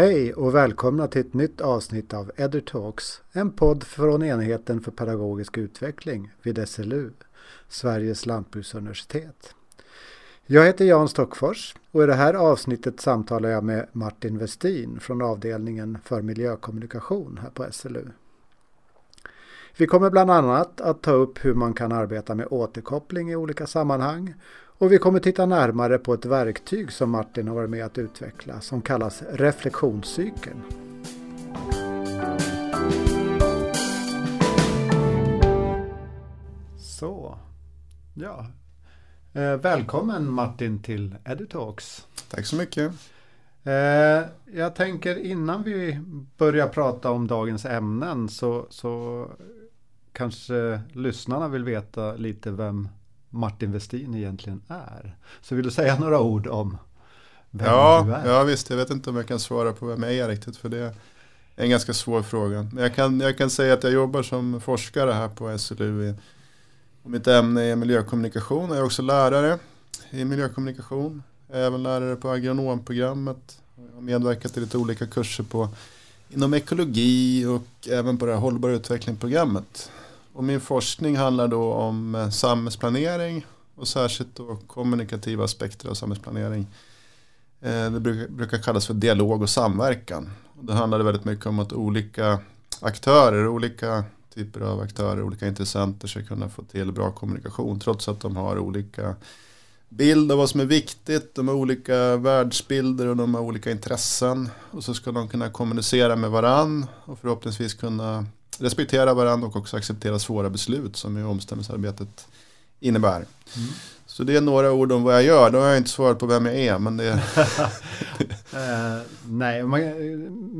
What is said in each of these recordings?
Hej och välkomna till ett nytt avsnitt av EduTalks, en podd från enheten för pedagogisk utveckling vid SLU, Sveriges lantbruksuniversitet. Jag heter Jan Stockfors och i det här avsnittet samtalar jag med Martin Westin från avdelningen för miljökommunikation här på SLU. Vi kommer bland annat att ta upp hur man kan arbeta med återkoppling i olika sammanhang och vi kommer titta närmare på ett verktyg som Martin har varit med att utveckla som kallas reflektionscykeln. Så, ja. Eh, välkommen Martin till Edutalks. Tack så mycket. Eh, jag tänker innan vi börjar prata om dagens ämnen så, så kanske lyssnarna vill veta lite vem Martin Westin egentligen är. Så vill du säga några ord om vem ja, du är? Ja, visst. Jag vet inte om jag kan svara på vem jag är riktigt, för det är en ganska svår fråga. Men jag kan, jag kan säga att jag jobbar som forskare här på SLU. Och mitt ämne är miljökommunikation. Jag är också lärare i miljökommunikation. Jag är även lärare på agronomprogrammet. Jag har medverkat i lite olika kurser på, inom ekologi och även på det här hållbar utveckling-programmet. Och min forskning handlar då om eh, samhällsplanering och särskilt då kommunikativa aspekter av samhällsplanering. Eh, det brukar kallas för dialog och samverkan. Det handlar väldigt mycket om att olika aktörer, olika typer av aktörer, olika intressenter ska kunna få till bra kommunikation trots att de har olika bild av vad som är viktigt, de har olika världsbilder och de har olika intressen. Och så ska de kunna kommunicera med varann och förhoppningsvis kunna respektera varandra och också acceptera svåra beslut som i omställningsarbetet innebär. Mm. Så det är några ord om vad jag gör. Då har jag inte svarat på vem jag är. Men, det uh, nej, man,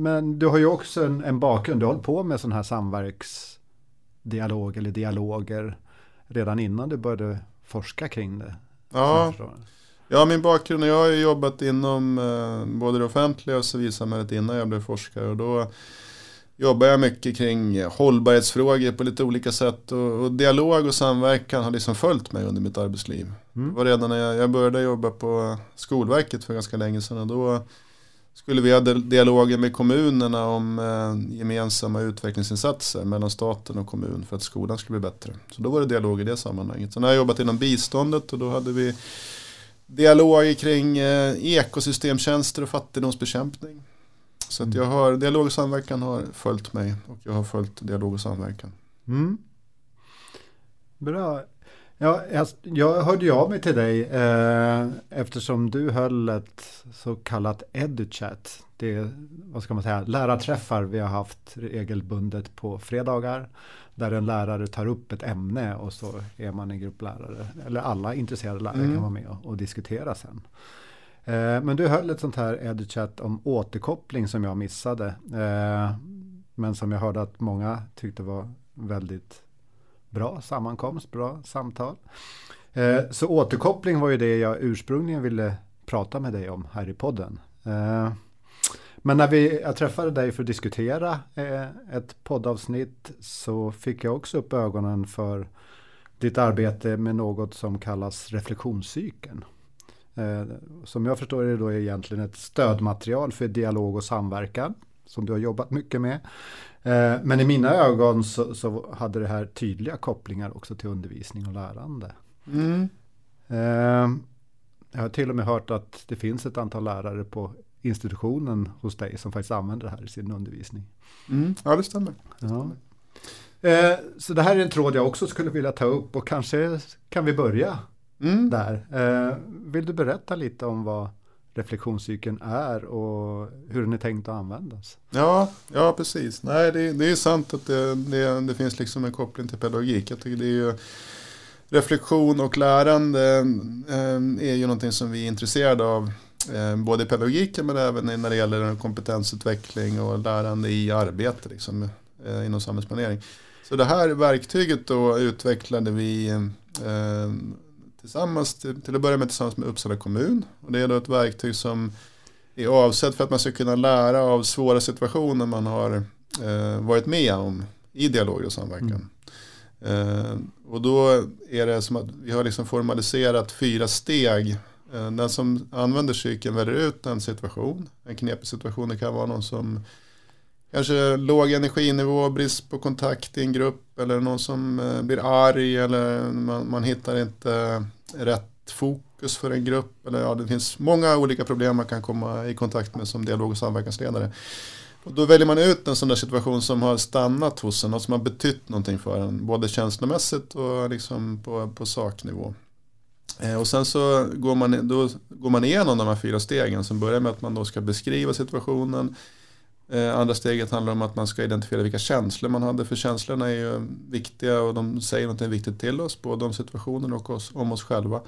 men du har ju också en, en bakgrund. Du har hållit på med sån här samverksdialog eller dialoger redan innan du började forska kring det. Ja, ja min bakgrund. Jag har jobbat inom eh, både det offentliga och civilsamhället innan jag blev forskare. Och då jobbar jag mycket kring hållbarhetsfrågor på lite olika sätt. Och, och dialog och samverkan har liksom följt mig under mitt arbetsliv. Mm. Det var redan när jag, jag, började jobba på Skolverket för ganska länge sedan. Och då skulle vi ha dialoger med kommunerna om eh, gemensamma utvecklingsinsatser mellan staten och kommun för att skolan skulle bli bättre. Så då var det dialog i det sammanhanget. Sen har jag jobbat inom biståndet och då hade vi dialoger kring eh, ekosystemtjänster och fattigdomsbekämpning. Så att jag har, dialog och samverkan har följt mig och jag har följt dialog och samverkan. Mm. Bra. Ja, jag, jag hörde ju av mig till dig eh, eftersom du höll ett så kallat EduChat. Det är, vad ska man säga, lärarträffar vi har haft regelbundet på fredagar. Där en lärare tar upp ett ämne och så är man en grupp lärare. Eller alla intresserade lärare mm. kan vara med och, och diskutera sen. Eh, men du höll ett sånt här EduChat om återkoppling som jag missade. Eh, men som jag hörde att många tyckte var väldigt bra sammankomst, bra samtal. Eh, så återkoppling var ju det jag ursprungligen ville prata med dig om här i podden. Men när vi, jag träffade dig för att diskutera ett poddavsnitt så fick jag också upp ögonen för ditt arbete med något som kallas reflektionscykeln. Eh, som jag förstår det då är egentligen ett stödmaterial för dialog och samverkan som du har jobbat mycket med. Eh, men i mina ögon så, så hade det här tydliga kopplingar också till undervisning och lärande. Mm. Eh, jag har till och med hört att det finns ett antal lärare på institutionen hos dig som faktiskt använder det här i sin undervisning. Mm. Ja, det stämmer. Det stämmer. Ja. Så det här är en tråd jag också skulle vilja ta upp och kanske kan vi börja mm. där. Eh, vill du berätta lite om vad reflektionscykeln är och hur den är tänkt att användas? Ja, ja precis. Nej, det, det är sant att det, det, det, finns liksom en koppling till pedagogik. Jag tycker det är ju reflektion och lärande eh, är ju någonting som vi är intresserade av. Eh, både i pedagogiken men även när det gäller kompetensutveckling och lärande i arbete liksom, eh, inom samhällsplanering. Så det här verktyget då utvecklade vi eh, tillsammans, till, till att börja med tillsammans med Uppsala kommun. Och det är då ett verktyg som är avsett för att man ska kunna lära av svåra situationer man har eh, varit med om i dialog och samverkan. Mm. Eh, och då är det som att vi har liksom formaliserat fyra steg Eh, den som använder cykeln väljer ut en situation, en knepig situation. Det kan vara någon som kanske låg energinivå, brist på kontakt i en grupp eller någon som eh, blir arg eller man, man hittar inte rätt fokus för en grupp. Eller ja, det finns många olika problem man kan komma i kontakt med som dialog och samverkansledare. Och då väljer man ut en sån där situation som har stannat hos en och som har betytt någonting för en. Både känslomässigt och liksom på, på saknivå. Eh, och sen så går man, då går man igenom de här fyra stegen som börjar med att man då ska beskriva situationen. Eh, andra steget handlar om att man ska identifiera vilka känslor man hade. För känslorna är ju viktiga och de säger något viktigt till oss. Både om situationen och oss, om oss själva.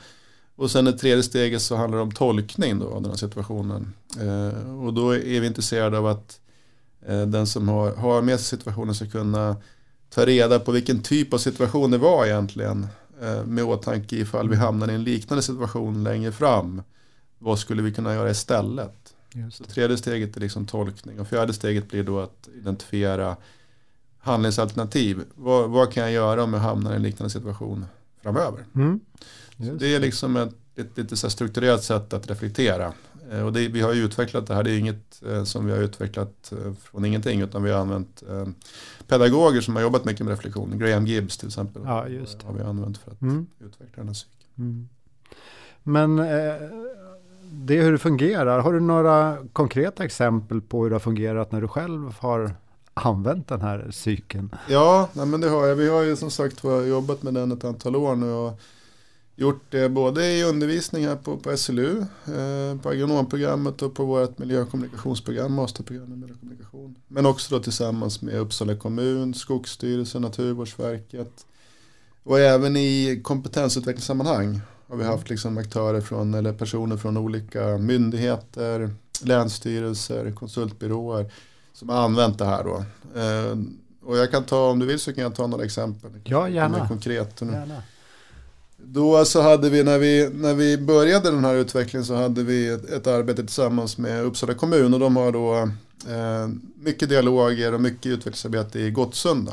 Och sen det tredje steget så handlar det om tolkning då av den här situationen. Eh, och då är vi intresserade av att eh, den som har, har med sig situationen ska kunna ta reda på vilken typ av situation det var egentligen. Med åtanke ifall vi hamnar i en liknande situation längre fram. Vad skulle vi kunna göra istället? Så tredje steget är liksom tolkning och fjärde steget blir då att identifiera handlingsalternativ. Vad, vad kan jag göra om jag hamnar i en liknande situation framöver? Mm. Det är liksom ett, ett lite så strukturerat sätt att reflektera. Eh, och det, vi har ju utvecklat det här, det är inget eh, som vi har utvecklat eh, från ingenting utan vi har använt pedagoger som har jobbat mycket med reflektion. Graham Gibbs till exempel ja, just har vi använt för att mm. utveckla den här cykeln. Mm. Men eh, det är hur det fungerar. Har du några konkreta exempel på hur det har fungerat när du själv har använt den här cykeln? Ja, nej, men det har jag. Vi har ju som sagt jobbat med den ett antal år nu. Och gjort det både i undervisning här på, på SLU, eh, på agronomprogrammet och på vårt miljökommunikationsprogram, masterprogram i miljökommunikation. Men också då tillsammans med Uppsala kommun, Skogsstyrelsen, Naturvårdsverket och även i kompetensutvecklingssammanhang har vi haft liksom aktörer från, eller personer från olika myndigheter, länsstyrelser, konsultbyråer som har använt det här då. Eh, och jag kan ta, om du vill så kan jag ta några exempel. Ja, gärna. Konkret. Gärna. Då så hade vi när, vi, när vi började den här utvecklingen så hade vi ett, ett arbete tillsammans med Uppsala kommun och de har då eh, mycket dialoger och mycket utvecklingsarbete i Gottsunda.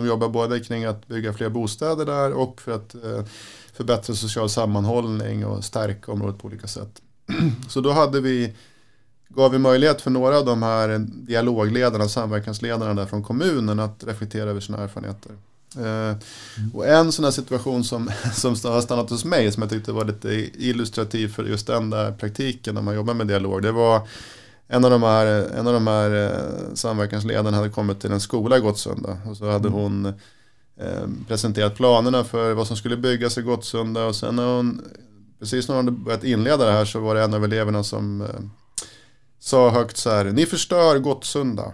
De jobbar både kring att bygga fler bostäder där och för att eh, förbättra social sammanhållning och stärka området på olika sätt. Så då hade vi, gav vi möjlighet för några av de här dialogledarna, samverkansledarna där från kommunen att reflektera över sina erfarenheter. Mm. Och en sån här situation som, som har stannat hos mig som jag tyckte var lite illustrativ för just den där praktiken när man jobbar med dialog. Det var en av de här, en av de här eh, samverkansledarna hade kommit till en skola i Gottsunda och så hade mm. hon eh, presenterat planerna för vad som skulle byggas i Gottsunda och sen när hon, precis när hon hade börjat inleda det här så var det en av eleverna som eh, sa högt så här, ni förstör Gottsunda.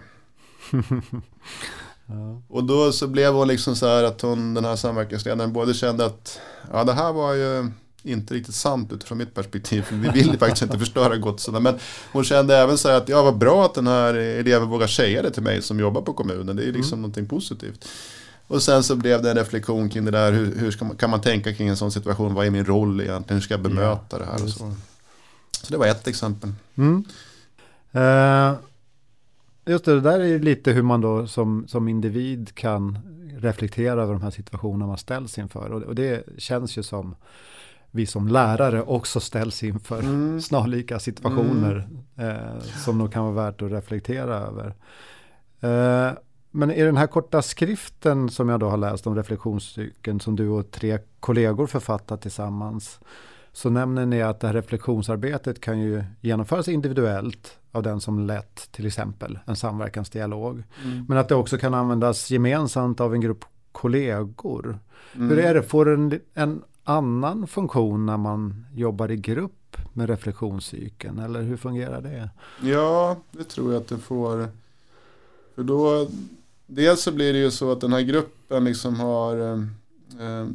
Och då så blev hon liksom så här att hon, den här samverkansledaren, både kände att ja, det här var ju inte riktigt sant utifrån mitt perspektiv. För vi vill faktiskt inte förstöra Gottsunda. Men hon kände även så här att ja, vad bra att den här eleven vågar säga det till mig som jobbar på kommunen. Det är liksom mm. någonting positivt. Och sen så blev det en reflektion kring det där. Hur, hur man, kan man tänka kring en sån situation? Vad är min roll egentligen? Hur ska jag bemöta ja, det här? Och så. så det var ett exempel. Mm. Uh, Just det, det där är lite hur man då som, som individ kan reflektera över de här situationerna man ställs inför. Och, och det känns ju som vi som lärare också ställs inför mm. snarlika situationer mm. eh, som nog kan vara värt att reflektera över. Eh, men i den här korta skriften som jag då har läst om reflektionscykeln som du och tre kollegor författat tillsammans så nämner ni att det här reflektionsarbetet kan ju genomföras individuellt av den som lett till exempel en samverkansdialog. Mm. Men att det också kan användas gemensamt av en grupp kollegor. Mm. Hur är det, får en, en annan funktion när man jobbar i grupp med reflektionscykeln eller hur fungerar det? Ja, det tror jag att det får. För då, dels så blir det ju så att den här gruppen liksom har eh, eh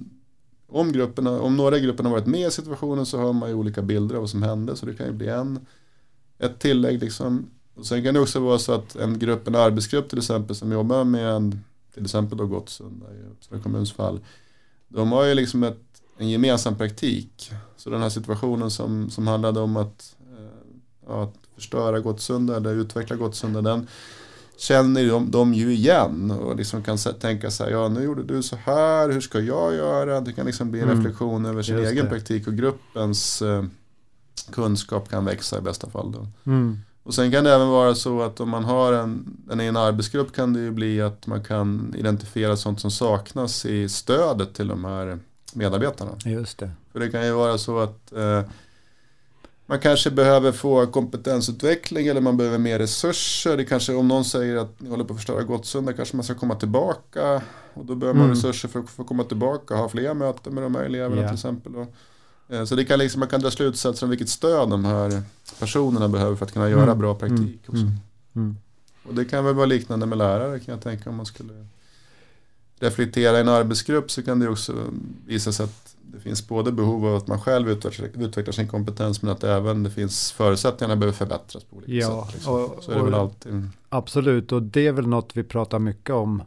om, grupperna, om några i gruppen har varit med i situationen så har man ju olika bilder av vad som hände. Så det kan ju bli en, ett tillägg. Liksom. Och sen kan det också vara så att en grupp, en arbetsgrupp till exempel som jobbar med en, till exempel då Gottsunda i Uppsala kommuns fall. De har ju liksom ett, en gemensam praktik. Så den här situationen som, som handlade om att, eh, att förstöra Gottsunda eller utveckla Gottsunda. Den, känner de, de ju igen och liksom kan tänka så här, ja nu gjorde du så här, hur ska jag göra? Det kan liksom bli en mm. reflektion över sin Just egen det. praktik och gruppens eh, kunskap kan växa i bästa fall. Då. Mm. Och sen kan det även vara så att om man har en, en, en arbetsgrupp kan det ju bli att man kan identifiera sånt som saknas i stödet till de här medarbetarna. Just det. För det kan ju vara så att eh, man kanske behöver få kompetensutveckling eller man behöver mer resurser. Det kanske om någon säger att ni håller på att förstöra Gottsunda kanske man ska komma tillbaka. Och då behöver man mm. resurser för att få komma tillbaka och ha fler möten med de här eleverna yeah. till exempel. Eh, så det kan liksom, man kan dra slutsatser om vilket stöd de här personerna behöver för att kunna göra mm. bra praktik mm. också. Mm. mm. Och det kan väl vara liknande med lärare kan jag tänka om man skulle reflektera i en arbetsgrupp så kan det också visa sig att det finns både behov av att man själv utvecklar, utvecklar sin kompetens men att även det finns förutsättningarna behöver förbättras på olika ja, sätt. Liksom. Och, så är det väl alltid. Absolut, och det är väl något vi pratar mycket om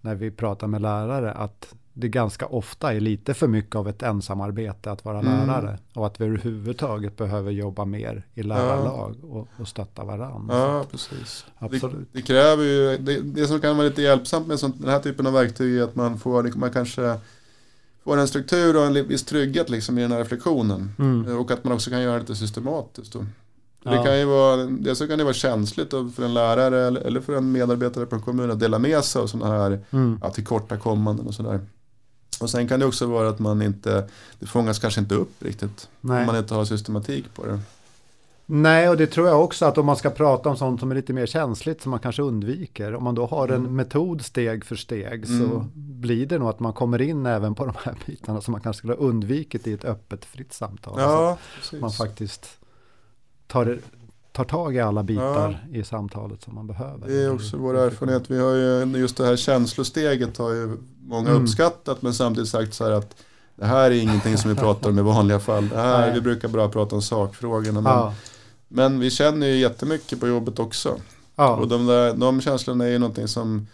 när vi pratar med lärare, att det ganska ofta är lite för mycket av ett ensamarbete att vara mm. lärare. Och att vi överhuvudtaget behöver jobba mer i lärarlag ja. och, och stötta varandra. Ja, precis. Absolut. Det, det kräver ju, det, det, som kan vara lite hjälpsamt med sånt, den här typen av verktyg är att man får, man kanske får en struktur och en viss trygghet liksom i den här reflektionen. Mm. Och att man också kan göra det lite systematiskt. Då. Ja. Det kan ju vara, dels så kan det vara känsligt för en lärare eller för en medarbetare på en kommun att dela med sig av sådana här mm. ja, tillkortakommanden och sådär. Och sen kan det också vara att man inte, det fångas kanske inte upp riktigt. Nej. Om man inte har systematik på det. Nej, och det tror jag också att om man ska prata om sånt som är lite mer känsligt som man kanske undviker. Om man då har en mm. metod steg för steg mm. så blir det nog att man kommer in även på de här bitarna som man kanske skulle ha undvikit i ett öppet fritt samtal. Ja, man faktiskt tar, tar tag i alla bitar ja. i samtalet som man behöver. Det är också vår erfarenhet. Vi har ju just det här känslosteget har ju många mm. uppskattat men samtidigt sagt så här att det här är ingenting som vi pratar om i vanliga fall. Det här, vi brukar bara prata om sakfrågorna. Men, ja. men vi känner ju jättemycket på jobbet också. Ja. Och de, där, de känslorna är ju någonting som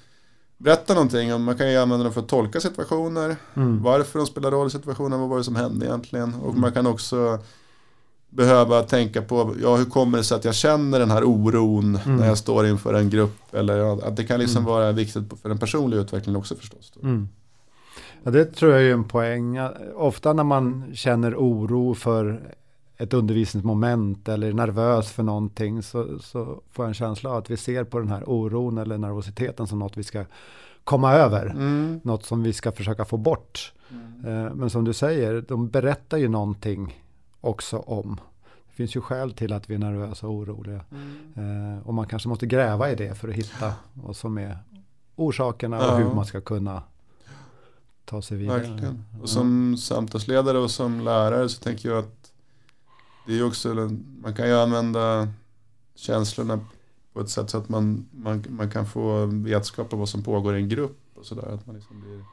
berättar någonting. Man kan ju använda dem för att tolka situationer. Mm. Varför de spelar roll i situationen. Vad var det som hände egentligen. Och mm. man kan också behöva tänka på, ja hur kommer det sig att jag känner den här oron mm. när jag står inför en grupp. Eller ja, att det kan liksom mm. vara viktigt för den personliga utvecklingen också förstås. Mm. Ja, det tror jag är en poäng. Ofta när man känner oro för ett undervisningsmoment eller är nervös för någonting så, så får jag en känsla av att vi ser på den här oron eller nervositeten som något vi ska komma över. Mm. Något som vi ska försöka få bort. Mm. Eh, men som du säger, de berättar ju någonting också om. Det finns ju skäl till att vi är nervösa och oroliga. Mm. Eh, och man kanske måste gräva i det för att hitta vad som är orsakerna ja. och hur man ska kunna ta sig vidare. Verkligen. Och som samtalsledare och som lärare så tänker jag att det är också, man kan ju använda känslorna på ett sätt så att man, man, man kan få vetskap om vad som pågår i en grupp och sådär. Att man liksom blir,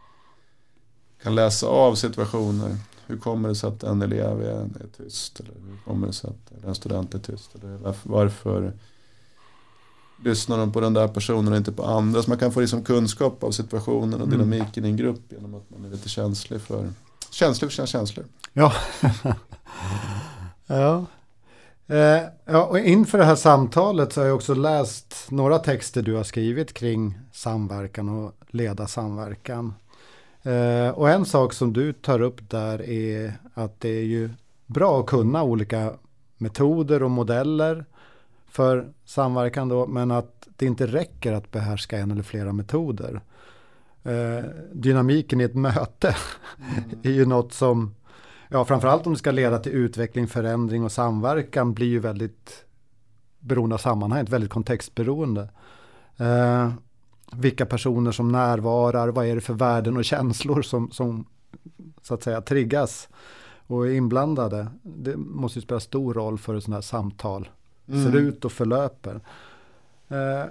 kan läsa av situationer hur kommer det sig att en elev är, är tyst? Eller hur kommer det sig att en student är tyst? Eller varför, varför lyssnar de på den där personen och inte på andra? Så man kan få liksom kunskap av situationen och mm. dynamiken i en grupp genom att man är lite känslig för, känslig för sina känslor. Ja. ja. Eh, ja, och inför det här samtalet så har jag också läst några texter du har skrivit kring samverkan och leda samverkan. Eh, och en sak som du tar upp där är att det är ju bra att kunna olika metoder och modeller för samverkan då, men att det inte räcker att behärska en eller flera metoder. Eh, dynamiken i ett möte mm. är ju något som, ja framförallt om det ska leda till utveckling, förändring och samverkan blir ju väldigt beroende av sammanhanget, väldigt kontextberoende. Eh, vilka personer som närvarar, vad är det för värden och känslor som, som så att säga triggas och är inblandade. Det måste ju spela stor roll för hur sådana här samtal mm. ser ut och förlöper. Eh,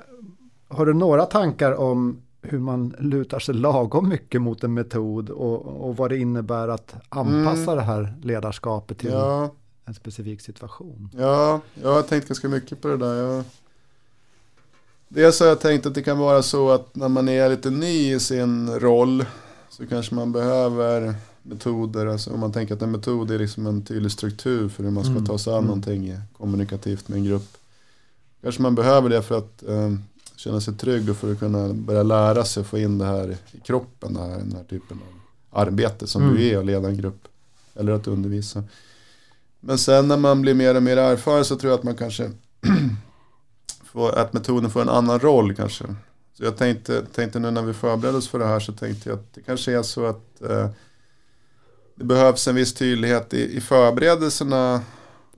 har du några tankar om hur man lutar sig lagom mycket mot en metod och, och vad det innebär att anpassa mm. det här ledarskapet till ja. en specifik situation? Ja, jag har tänkt ganska mycket på det där. Jag Dels har jag tänkt att det kan vara så att när man är lite ny i sin roll så kanske man behöver metoder. Alltså om man tänker att en metod är liksom en tydlig struktur för hur man ska mm. ta sig an mm. någonting kommunikativt med en grupp. Kanske man behöver det för att eh, känna sig trygg och för att kunna börja lära sig få in det här i kroppen, det här, den här typen av arbete som mm. du är och leda en grupp. Eller att undervisa. Men sen när man blir mer och mer erfaren så tror jag att man kanske att metoden får en annan roll kanske. Så jag tänkte, tänkte nu när vi förberedde oss för det här så tänkte jag att det kanske är så att eh, det behövs en viss tydlighet i, i förberedelserna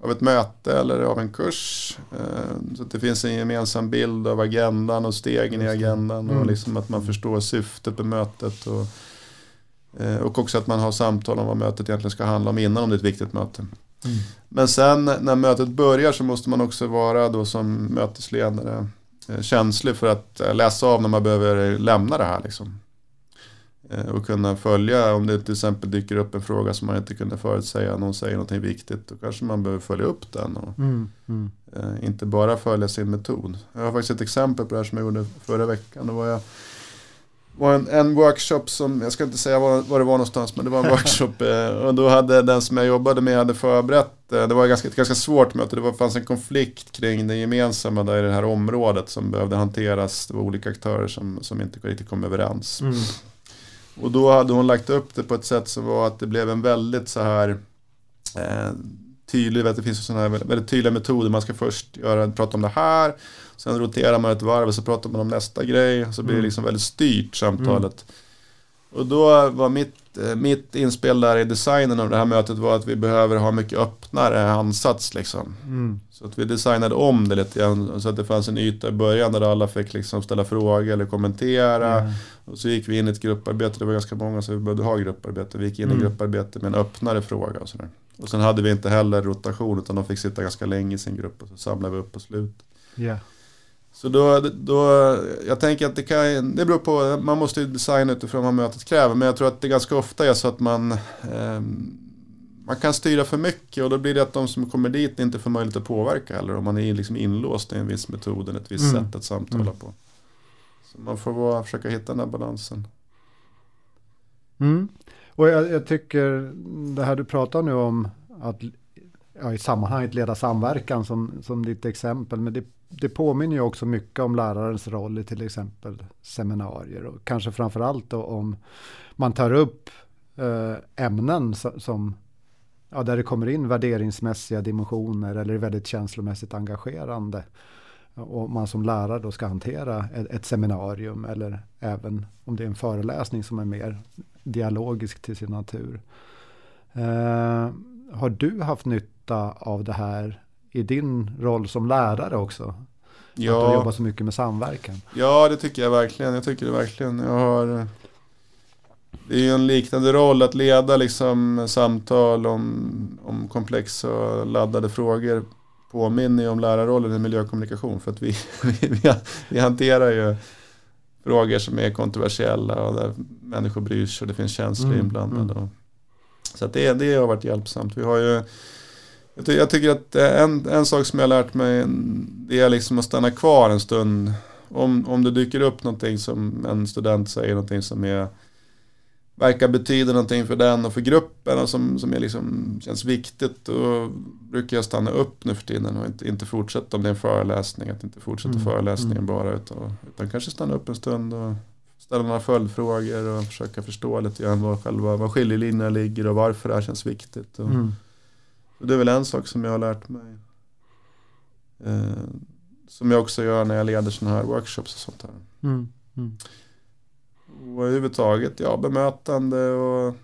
av ett möte eller av en kurs. Eh, så att det finns en gemensam bild av agendan och stegen i agendan mm. och liksom att man förstår syftet med mötet. Och, eh, och också att man har samtal om vad mötet egentligen ska handla om innan om det är ett viktigt möte. Mm. Men sen när mötet börjar så måste man också vara då som mötesledare eh, känslig för att läsa av när man behöver lämna det här. Liksom. Eh, och kunna följa om det till exempel dyker upp en fråga som man inte kunde förutsäga. Någon säger någonting viktigt. Då kanske man behöver följa upp den. Och mm, mm. Eh, inte bara följa sin metod. Jag har faktiskt ett exempel på det här som jag gjorde förra veckan. Då var jag var en, en workshop som, jag ska inte säga var, var det var någonstans, men det var en workshop. Eh, och då hade den som jag jobbade med hade förberett, det var ganska, ett ganska svårt möte, det var, fanns en konflikt kring det gemensamma där i det här området som behövde hanteras. Det var olika aktörer som, som inte riktigt kom överens. Mm. Och då hade hon lagt upp det på ett sätt som var att det blev en väldigt så här eh, tydlig, det finns sådana här väldigt, väldigt tydliga metoder. Man ska först göra, prata om det här, sen roterar man ett varv och så pratar man om nästa grej. Så blir det mm. liksom väldigt styrt samtalet. Mm. Och då var mitt, eh, mitt inspel där i designen av det här mötet var att vi behöver ha mycket öppnare ansats. Liksom. Mm. Så att vi designade om det lite grann så att det fanns en yta i början där alla fick liksom ställa frågor eller kommentera. Mm. Och så gick vi in i ett grupparbete, det var ganska många så vi behövde ha grupparbete. Vi gick in mm. i grupparbete med en öppnare fråga och sådär. Och sen hade vi inte heller rotation utan de fick sitta ganska länge i sin grupp och så samlade vi upp på slutet. Yeah. Så då, då, jag tänker att det kan, det beror på, man måste ju designa utifrån vad mötet kräver. Men jag tror att det ganska ofta är så att man, eh, man kan styra för mycket och då blir det att de som kommer dit inte får möjlighet att påverka heller. Om man är liksom inlåst i en viss metod eller ett visst mm. sätt att samtala mm. på. Så man får bara försöka hitta den här balansen. Mm. Och jag, jag, tycker det här du pratar nu om att ja, i sammanhanget leda samverkan som, som ditt exempel. Men det, det påminner ju också mycket om lärarens roll i till exempel seminarier och kanske framförallt då om man tar upp eh, ämnen som ja, där det kommer in värderingsmässiga dimensioner eller är väldigt känslomässigt engagerande. Och man som lärare då ska hantera ett, ett, seminarium eller även om det är en föreläsning som är mer dialogisk till sin natur. Eh, har du haft nytta av det här i din roll som lärare också? Ja. Att du jobbar så mycket med samverkan. Ja, det tycker jag verkligen. Jag tycker det verkligen. Jag har, det är ju en liknande roll att leda liksom samtal om, om komplexa och laddade frågor. Påminner ju om lärarrollen i miljökommunikation. För att vi, vi, vi hanterar ju frågor som är kontroversiella och där människor bryr sig och det finns känslor mm, inblandade. Mm. Så det, det har varit hjälpsamt. Vi har ju, jag tycker att en, en sak som jag har lärt mig det är liksom att stanna kvar en stund. Om, om det dyker upp någonting som en student säger, någonting som är, verkar betyda någonting för den och för gruppen och som, som är liksom, känns viktigt. Då brukar jag stanna upp nu för tiden och inte, inte fortsätta om det är en föreläsning. Att inte fortsätta mm. föreläsningen mm. bara utan, utan kanske stanna upp en stund och ställa några följdfrågor och försöka förstå lite grann var, själva, var skiljelinjerna ligger och varför det här känns viktigt. Och, mm. Och det är väl en sak som jag har lärt mig. Eh, som jag också gör när jag leder sådana här workshops och sånt här. Mm. Mm. Och överhuvudtaget, ja, bemötande och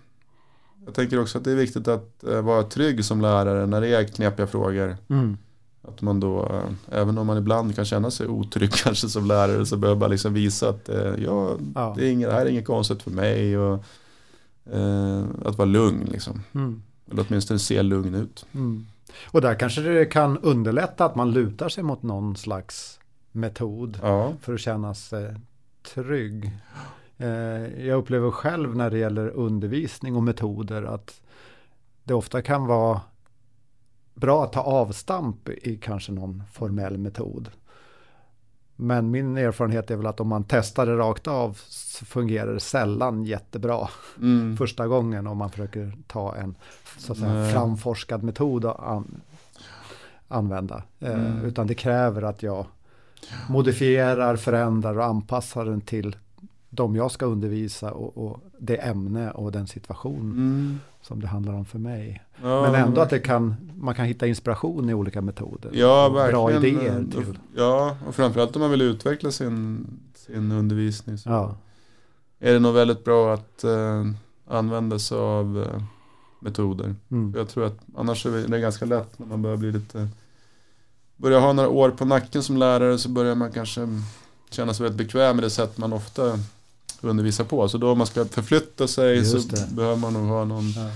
jag tänker också att det är viktigt att eh, vara trygg som lärare när det är knepiga frågor. Mm. Att man då, eh, även om man ibland kan känna sig otrygg kanske som lärare så behöver man liksom visa att eh, ja, ja. Det, är inget, det här är inget konstigt för mig. Och, eh, att vara lugn liksom. Mm. Eller åtminstone se lugn ut. Mm. Och där kanske det kan underlätta att man lutar sig mot någon slags metod ja. för att känna sig trygg. Jag upplever själv när det gäller undervisning och metoder att det ofta kan vara bra att ta avstamp i kanske någon formell metod. Men min erfarenhet är väl att om man testar det rakt av så fungerar det sällan jättebra mm. första gången om man försöker ta en så att säga, framforskad metod att an använda. Eh, mm. Eh, utan det kräver att jag modifierar, förändrar och anpassar den till de jag ska undervisa och, och det ämne och den situation Mm. som det handlar om för mig. Ja, Men ändå att det kan, man kan hitta inspiration i olika metoder. Ja, och bra verkligen. idéer till. Ja, och framförallt om man vill utveckla sin, sin undervisning så Ja, är det nog väldigt bra att eh, använda sig av eh, metoder. mm. Jag tror att annars är det ganska lätt när man börjar bli lite Börjar ha några år på nacken som lärare så börjar man kanske känna sig väldigt bekväm med det sätt man ofta undervisar på. Så då om man ska förflytta sig Just så det. behöver man nog ha någon ja.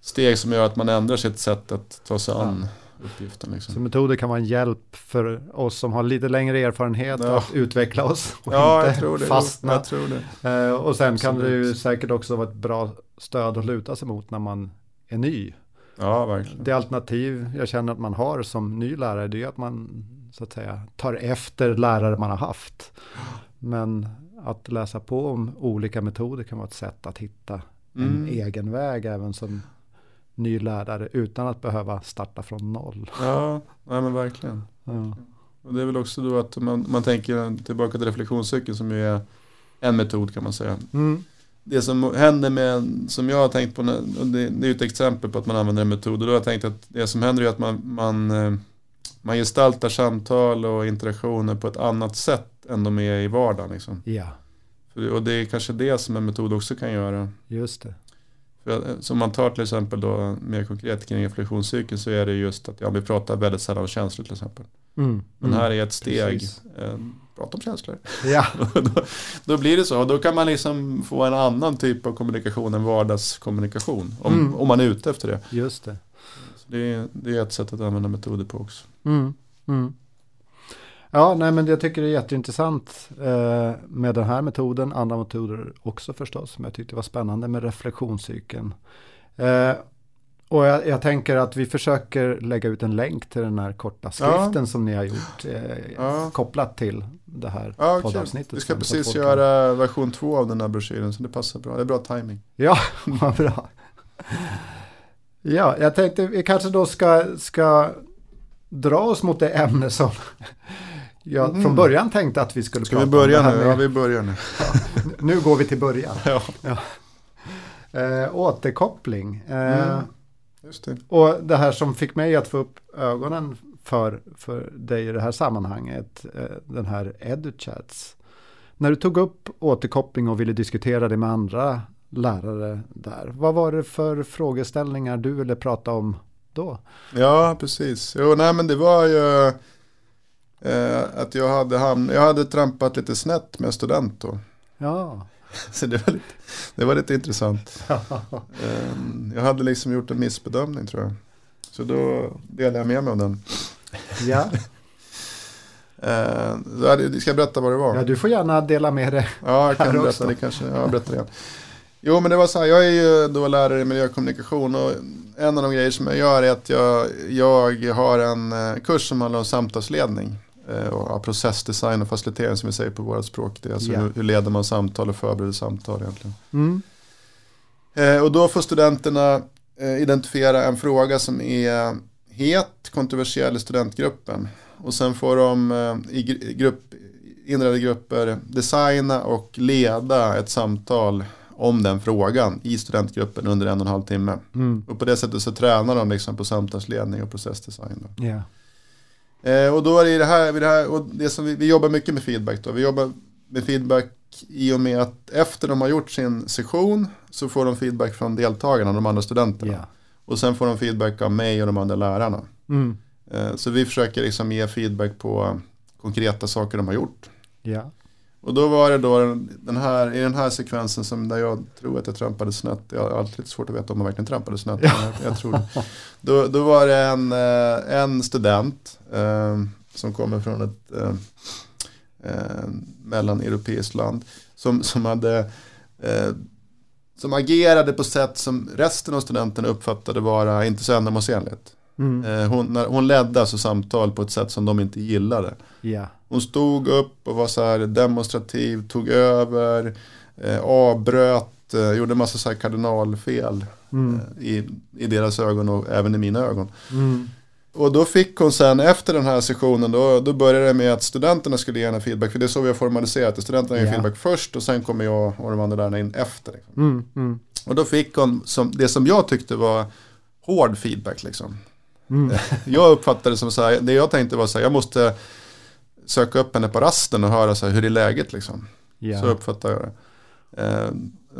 steg som gör att man ändrar sitt sätt att ta sig Ja. an uppgiften. Liksom. Så metoder kan vara en hjälp för oss som har lite längre erfarenhet Ja. att utveckla oss och Ja, inte fastna. Eh, och sen kan det ju Absolut. säkert också vara ett bra stöd att luta sig mot när man är ny. Ja, verkligen. Det alternativ jag känner att man har som ny lärare det är att man så att säga tar efter lärare man har haft. Men att läsa på om olika metoder kan vara ett sätt att hitta en Mm. egen väg även som ny lärare utan att behöva starta från noll. Ja, nej, men verkligen. Ja. Och det är väl också då att man, man tänker tillbaka till reflektionscykeln som ju är en metod kan man säga. Mm. Det som händer med, som jag har tänkt på, det, det är ju ett exempel på att man använder en metod och då har jag tänkt att det som händer är att man, man, eh, man gestaltar samtal och interaktioner på ett annat sätt än de är i vardagen. Liksom. ja, För- Och det är kanske det som en metod också kan göra. just det. För, eh, som man tar till exempel då mer konkret kring reflektionscykeln så är det just att ja, vi pratar väldigt sällan om känslor till exempel. Mm. Men Mm. här är ett steg, eh, prata om känslor. Ja, då, då blir det så, och då kan man liksom få en annan typ av kommunikation än vardagskommunikation. Om, Mm. om man är ute efter det. just det. Det, är, det är ett sätt att använda metoder på också. Mm. Mm. Ja, nej men jag tycker det är jätteintressant eh, med den här metoden. Andra metoder också förstås, men jag tyckte det var spännande med reflektionscykeln. Eh, och jag, jag tänker att vi försöker lägga ut en länk till den här korta skriften som ni har gjort eh, Ja. kopplat till det här Ja, poddavsnittet. Vi ska sen, precis folk göra version två av den här broschyren så det passar bra. Det är bra timing. Ja, vad bra. Ja, jag tänkte vi kanske då ska, ska dra oss mot det ämne som jag Mm. från början tänkte att vi skulle Ska prata vi börja om. det nu? här Ja, med- vi börjar nu. Nu går vi till början. Ja, Eh, återkoppling. Eh, Mm. just det. Och det här som fick mig att få upp ögonen för, för dig i det här sammanhanget, eh, den här EduChats. När du tog upp återkoppling och ville diskutera det med andra lärare där, vad var det för frågeställningar du ville prata om då? Ja, precis. Jo, nej men det var ju eh, att jag hade, hamn, jag hade trampat lite snett med student då. Ja, Så det var lite, det var lite intressant. Eh, jag hade liksom gjort en missbedömning tror jag. Så då delade jag med mig av den. ja. Eh, ska jag berätta vad det var? ja du får gärna dela med dig. Ja, jag kan berätta också. det kanske. Ja, jag berättar igen. Jo, men det var så här, jag är ju då lärare i miljökommunikation och en av de grejer som jag gör är att jag, jag har en eh, kurs som handlar om samtalsledning och ja, processdesign och facilitering som vi säger på vårt språk. Det är alltså Ja. hur, hur leder man samtal och förbereder samtal egentligen. Mm. Eh, och då får studenterna eh, identifiera en fråga som är het, kontroversiell i studentgruppen. Och sen får de eh, i gr- grupp, inredda grupper designa och leda ett samtal om den frågan i studentgruppen under en och en halv timme. Mm. Och på det sättet så tränar de liksom på samtalsledning och processdesign. Då. Ja. Eh, och då är det det här, det här och det som vi, vi jobbar mycket med feedback då. Vi jobbar med feedback i och med att efter de har gjort sin session så får de feedback från deltagarna, de andra studenterna. Ja. Och sen får de feedback av mig och de andra lärarna. Mm. Eh, så vi försöker liksom ge feedback på konkreta saker de har gjort. Ja. Och då var det då den här, i den här sekvensen som där jag tror att jag trampade snett. Jag har alltid lite svårt att veta om man verkligen trampade snett. Men jag, jag tror det. Då, då var det en, eh, en student eh, som kommer från ett eh, eh, mellaneuropeiskt land. Som, som hade eh, som agerade på sätt som resten av studenterna uppfattade vara inte så ändamålsenligt. Mm. Eh, hon, när, hon ledde alltså samtal på ett sätt som de inte gillade. Ja. Hon stod upp och var så här demonstrativ, tog över, eh, avbröt, eh, gjorde massa så här kardinalfel Mm. eh, i, i deras ögon och även i mina ögon. Mm. och då fick hon sen efter den här sessionen, då, då började det med att studenterna skulle ge henne feedback. För det är så vi har formaliserat det. Studenterna ger Ja. feedback först och sen kommer jag och de andra lärarna in efter. Liksom. Mm, mm, Och då fick hon som, det som jag tyckte var hård feedback. Liksom. Mm. Jag uppfattade det som så här, det jag tänkte var så här, jag måste söka upp henne på rasten och höra så här, hur är läget liksom. Ja. Så uppfattade jag det. Eh,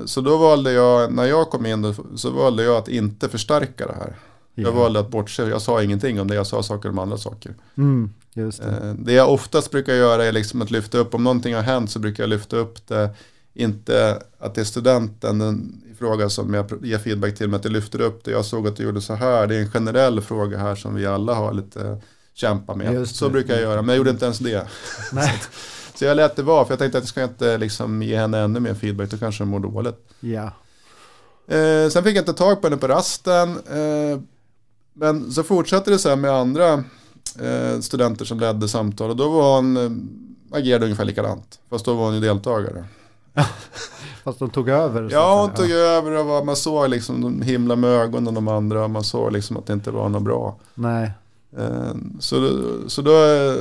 Så då valde jag, när jag kom in, så valde jag att inte förstärka det här. Jag ja. valde att bortse, jag sa ingenting om det, jag sa saker om andra saker. Mm, det. Eh, Det jag oftast brukar göra är liksom att lyfta upp, om någonting har hänt så brukar jag lyfta upp det, inte att det är studenten den, fråga som jag ger feedback till, men att jag lyfter upp det, jag såg att du gjorde så här, det är en generell fråga här som vi alla har lite kämpa med. Så brukar jag göra, men jag gjorde inte ens det. Så jag lät det vara, för jag tänkte att jag ska inte liksom ge henne ännu mer feedback, då kanske hon mår dåligt. Ja. Eh, sen fick jag inte tag på henne på rasten. Eh, men så fortsatte det här med andra eh, studenter som ledde samtal. Och då var hon, eh, agerade ungefär likadant. Fast då var hon ju deltagare. Fast de tog över. Ja, hon tog över och var, man såg liksom de himla med ögonen de andra. Och man såg liksom att det inte var något bra. Nej. Eh, Så, så då,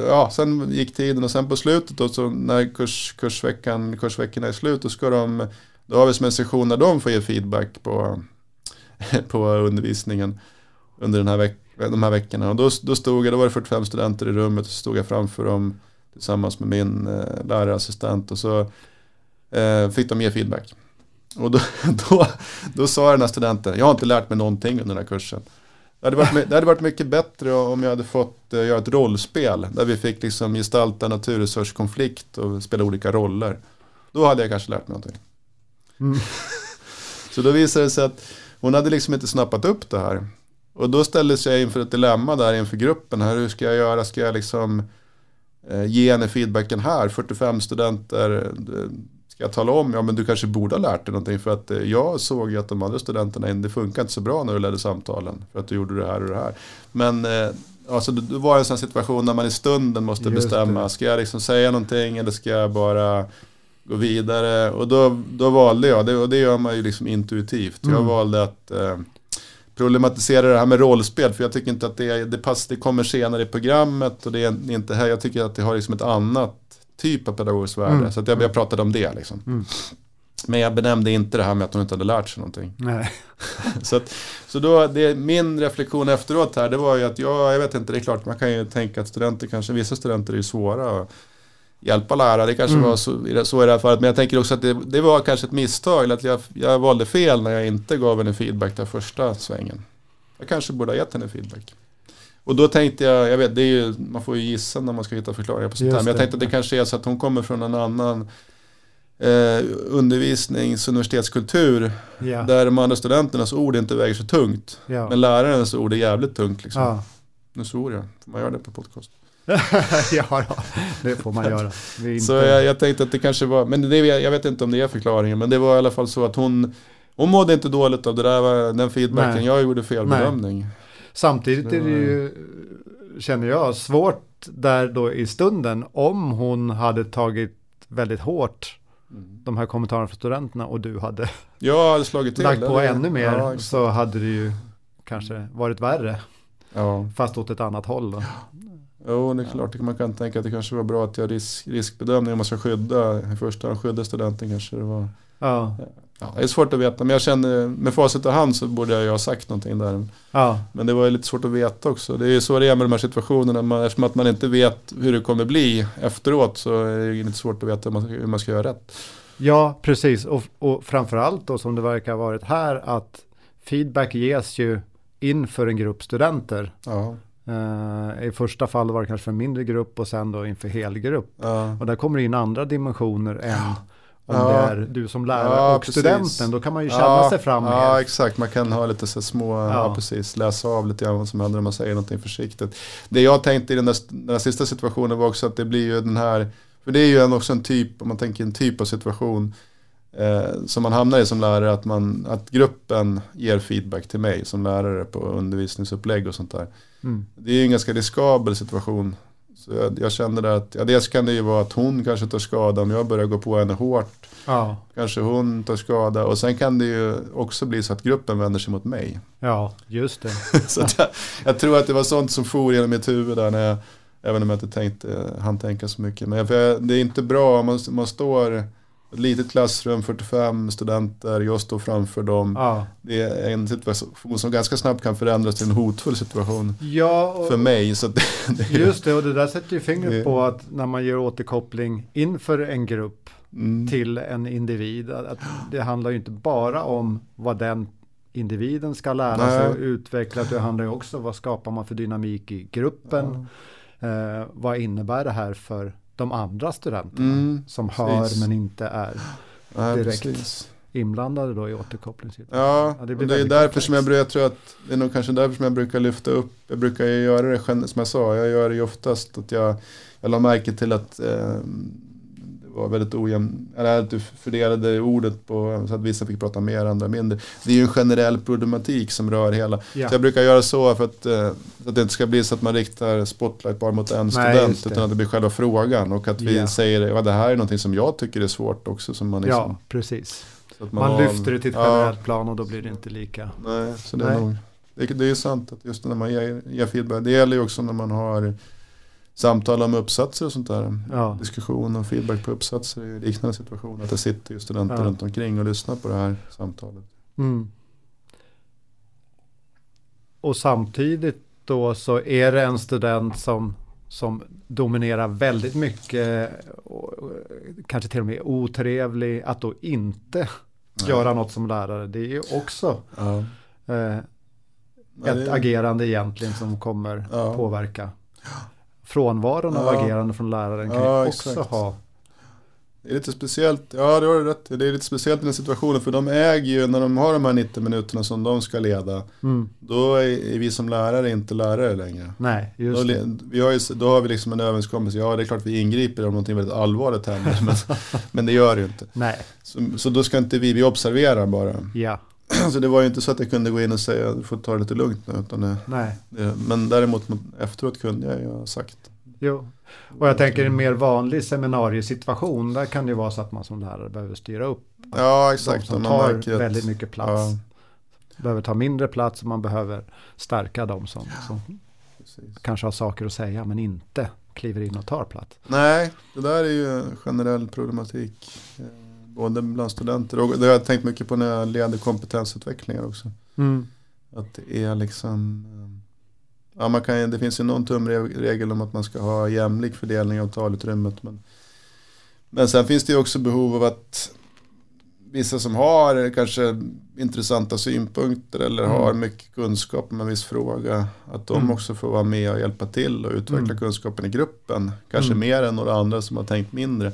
ja, sen gick tiden och sen på slutet då, så när kurs, kursveckan, kursveckorna är slut, då ska de, då har vi som en session där de får ge feedback på, på undervisningen under den här veck, de här veckorna. Och då, då stod jag, då var det 45 studenter i rummet och så stod jag framför dem tillsammans med min eh, lärarassistent och så fick de ge feedback. Och då, då, då sa den här studenten, jag har inte lärt mig någonting under den här kursen. Det hade, varit, det hade varit mycket bättre om jag hade fått eh, göra ett rollspel där vi fick liksom gestalta naturresurskonflikt och spela olika roller. Då hade jag kanske lärt mig någonting. Mm. Så då visade det sig att hon hade liksom inte snappat upp det här. Och då ställdes jag inför ett dilemma där inför gruppen här. Hur ska jag göra? Ska jag liksom eh, ge henne feedbacken här? 45 studenter. Ska jag tala om? Ja men du kanske borde ha lärt dig någonting. För att eh, jag såg ju att de andra studenterna, det funkar inte så bra när du ledde samtalen. För att du gjorde det här och det här. Men eh, alltså, det var en sån situation när man i stunden måste Just bestämma. det. Ska jag liksom säga någonting eller ska jag bara gå vidare? Och då, då valde jag, det, och det gör man ju liksom intuitivt. Jag Mm. valde att eh, problematisera det här med rollspel. För jag tycker inte att det, det, pass, det kommer senare i programmet. Och det är inte här, jag tycker att det har liksom ett annat typ av pedagogiskt värde. Mm. Så att jag, jag pratade om det liksom. Mm. Men jag benämnde inte det här med att hon inte hade lärt sig någonting. Nej. Så, att, så då, det, min reflektion efteråt här, det var ju att jag, jag vet inte, det är klart man kan ju tänka att studenter kanske, vissa studenter är ju svåra att hjälpa lärare, det kanske Mm. var så, i det- så i det här fallet, men jag tänker också att det, det var kanske ett misstag, eller att jag, jag valde fel när jag inte gav henne feedback den första svängen. Jag kanske borde ha gett henne feedback. Och då tänkte jag, jag vet, det är ju, man får ju gissa när man ska hitta förklaringar på sånt här, men jag tänkte att det kanske är så att hon kommer från en annan eh, undervisnings och universitetskultur Ja. där de andra studenternas ord inte väger så tungt. Ja. Men lärarens ord är jävligt tungt liksom. Ja. Nu svor jag, får man göra det på podcast? ja, det får man göra. Så jag, jag tänkte att det kanske var, men det, jag vet inte om det är förklaringen, men det var i alla fall så att hon Hon mådde inte dåligt av det där, den feedbacken, Nej. jag gjorde fel Nej. bedömning. Samtidigt är det ju, känner jag, svårt där då i stunden om hon hade tagit väldigt hårt de här kommentarerna från studenterna och du hade hade slagit till. lagt på eller? ännu mer Ja, så hade det ju kanske varit värre ja. fast åt ett annat håll då. Jo, det är klart. Man kan tänka att det kanske var bra att jag risk, riskbedömning om man ska skydda, i första hand skydda studenten kanske det var. Ja, Ja, det är svårt att veta, men jag känner med facit i hand så borde jag ju ha sagt någonting där. ja, Men det var ju lite svårt att veta också. Det är ju så det är med de här situationerna. Man, eftersom att man inte vet hur det kommer bli efteråt så är det ju lite svårt att veta hur man, hur man ska göra rätt. ja precis. Och, och framförallt då som det verkar ha varit här att feedback ges ju inför en grupp studenter. Ja, Eh, I första fall var det kanske för en mindre grupp och sen då inför helgrupp. ja. Och där kommer det in andra dimensioner än om Ja. det är du som lärare Ja, och precis. studenten. Då kan man ju känna ja, sig fram Ja, mer. exakt. Man kan ha lite så små, ja. Ja. precis, läsa av lite grann vad som händer när man säger någonting försiktigt. Det jag tänkte i den där, den där sista situationen var också att det blir ju den här, för det är ju en, också en typ, om man tänker en typ av situation eh, som man hamnar i som lärare, att, man, att gruppen ger feedback till mig som lärare på undervisningsupplägg och sånt där. Mm. Det är ju en ganska riskabel situation Så jag, jag kände där att, ja, dels kan det ju vara att hon kanske tar skada om jag börjar gå på henne hårt. Ja, Kanske hon tar skada och sen kan det ju också bli så att gruppen vänder sig mot mig. ja just det. så jag, jag tror att det var sånt som for genom mitt huvud där när jag, även om jag inte tänkte, han tänka så mycket. Men för jag, det är inte bra om man, man står ett litet klassrum, 45 studenter, jag står framför dem. Ja, Det är en situation som ganska snabbt kan förändras till en hotfull situation ja för mig. Så det, det, just det. Och det där sätter ju fingret Det- på att när man gör återkoppling inför en grupp mm, till en individ. Att det handlar ju inte bara om vad den individen ska lära sig Nej. och utveckla. Det handlar ju också om vad skapar man för dynamik i gruppen. Eh, vad innebär det här för de andra studenterna Mm, som precis. hör men inte är ja, direkt. precis. inblandade då i återkopplingssituationen. Ja, Ja, det det, är därför komplext. som jag, jag tror att det är nog kanske därför som jag brukar lyfta upp, jag brukar ju göra det som jag sa, jag gör det ju oftast att jag, jag la märke till att eh, var väldigt ojämn, eller att du fördelade ordet på så att vissa fick prata mer, andra mindre. Det är ju en generell problematik som rör hela. Ja. Så jag brukar göra så för att, eh, så att det inte ska bli så att man riktar spotlight bara mot en Nej, student det. utan att det blir själva frågan och att vi Ja. säger ja, det här är någonting som jag tycker är svårt också. Som man liksom, ja, precis. att Man har- lyfter det till ett generellt plan och då blir det inte lika. Nej, så det Nej. är nog. Det, det är sant att just när man ger, ger feedback. Det gäller ju också när man har samtal om uppsatser och sånt där. Ja. Diskussion och feedback på uppsatser ju liknande situation. Att det sitter ju studenter Ja. runt omkring och lyssnar på det här samtalet. Mm. Och samtidigt då så är det en student som, som dominerar väldigt mycket, och, och, kanske till och med otrevlig, att då inte Nej. göra något som lärare. Det är ju också Ja. eh, ett det- agerande egentligen som kommer påverka. Frånvaron av Ja. agerande från läraren kan Ja, ju också exakt. ha. Det är lite speciellt, ja det har du rätt. Det är lite speciellt i den situationen för de äger ju, när de har de här 90 minuterna som de ska leda, Mm. då är vi som lärare inte lärare längre. Nej, Då, just det. le- vi har ju, då har vi liksom en överenskommelse, ja det är klart vi ingriper om någonting väldigt allvarligt händer, men, men det gör det ju inte. Nej, Så, så då ska inte vi, vi observerar bara. ja, Så det var ju inte så att jag kunde gå in och säga, du får ta det lite lugnt nu. Utan det, nej. det, men däremot mot- efteråt kunde jag ju ha sagt. Jo. Och jag tänker en mer vanlig seminariesituation, där kan det ju vara så att man som lärare behöver styra upp Ja de exakt. som om tar att- väldigt mycket plats. Ja, Behöver ta mindre plats och man behöver stärka de som, som precis. kanske har saker att säga men inte kliver in och tar plats. Nej, det där är ju en generell problematik. Både bland studenter och det har jag tänkt mycket på när jag leder kompetensutvecklingar också. Att det är liksom eh, Ja, man kan, det finns ju någon tumregel om att man ska ha jämlik fördelning av talutrymmet. Men, men sen finns det ju också behov av att vissa som har kanske intressanta synpunkter eller Mm. har mycket kunskap om en viss fråga. Att de Mm. också får vara med och hjälpa till och utveckla Mm. kunskapen i gruppen. Kanske Mm. mer än några andra som har tänkt mindre.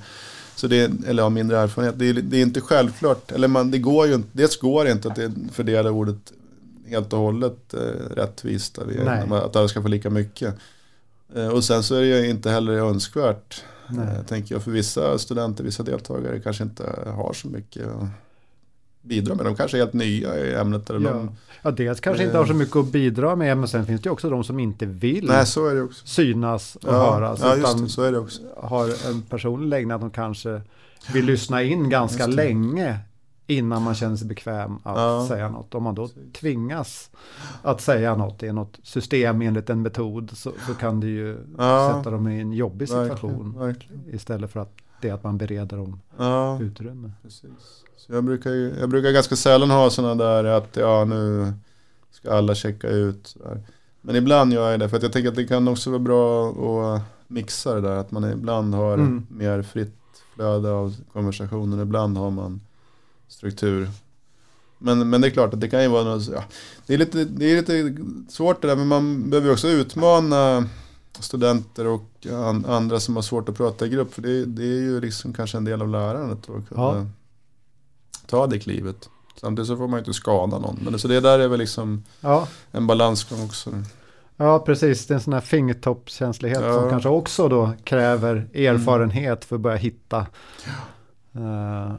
Så det, eller har mindre erfarenhet. Det är, det är inte självklart. Eller man, det går ju inte, dels går det inte att fördela ordet helt och hållet eh, rättvist. Nej. att alla ska få lika mycket. Eh, och sen så är det ju inte heller önskvärt. Eh, tänker jag för vissa studenter, vissa deltagare kanske inte har så mycket att bidra med. De kanske är helt nya i ämnet. Eller Ja. de, Ja, dels kanske inte Eh. har så mycket att bidra med men sen finns det också de som inte vill nej, synas och Ja, höras. ja utan det, så är det också. har en personlig läggning att de kanske vill lyssna in ganska länge innan man känner sig bekväm att Ja. säga något. Om man då tvingas att säga något i något system enligt en metod så, så kan det ju Ja. sätta dem i en jobbig situation Verkligen, verkligen. istället för att det är att man bereder dem Ja. utrymme. Precis. Så jag, brukar ju, jag brukar ganska sällan ha sådana där att ja nu ska alla checka ut. Men ibland gör jag det för att jag tänker att det kan också vara bra att mixa det där. Att man ibland har Mm. mer fritt flöde av konversationen. Ibland har man struktur. Men, men det är klart att det kan ju vara något, ja, det, är lite, det är lite svårt det där men man behöver också utmana studenter och an, andra som har svårt att prata i grupp. För det, det är ju liksom kanske en del av lärandet. Att kunna Ja. ta det klivet. Samtidigt så får man ju inte skada någon. Men så det där är väl liksom Ja, en balansgång också. ja precis. Det är en sån här fingertoppskänslighet Ja. som kanske också då kräver erfarenhet för att börja hitta eh,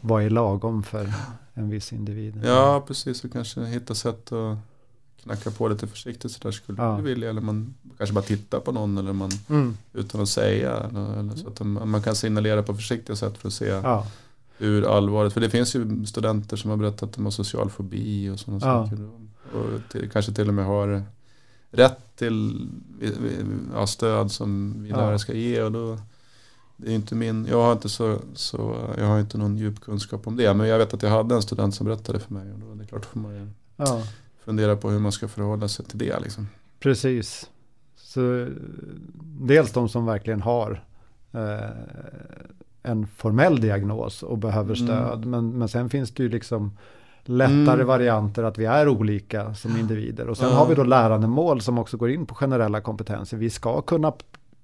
vad är lagom för en viss individ. Ja, precis. Och kanske hitta sätt att knacka på lite försiktigt sådär skulle Ja. du vilja eller man kanske bara tittar på någon eller man Mm. utan att säga eller, eller så att man, man kan signalera på försiktiga sätt för att se Ja. hur allvarligt, för det finns ju studenter som har berättat att de har social fobi och sådana Ja. saker och till, kanske till och med har rätt till ja, stöd som vi lärare ska ge och då det är inte min, jag har inte så, så jag har inte någon djup kunskap om det men jag vet att jag hade en student som berättade för mig och då är det klart får man ju. Fundera på hur man ska förhålla sig till det liksom. Precis. Så, dels de som verkligen har eh, en formell diagnos och behöver Mm. stöd. Men, men sen finns det ju liksom lättare Mm. varianter att vi är olika som individer. Och sen Ja. har vi då lärandemål som också går in på generella kompetenser. Vi ska kunna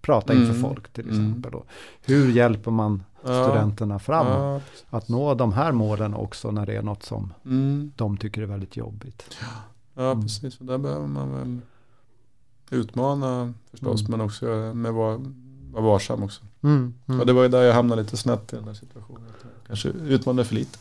prata inför Mm. folk till Mm. exempel. Då. Hur hjälper man studenterna fram Ja, att nå de här målen också när det är något som mm. de tycker är väldigt jobbigt. Ja, Mm. precis. Och där behöver man väl utmana förstås, Mm. men också med var, vara varsam också. Mm. Mm. Och det var ju där jag hamnade lite snett i den här situationen. Kanske utmanade för lite.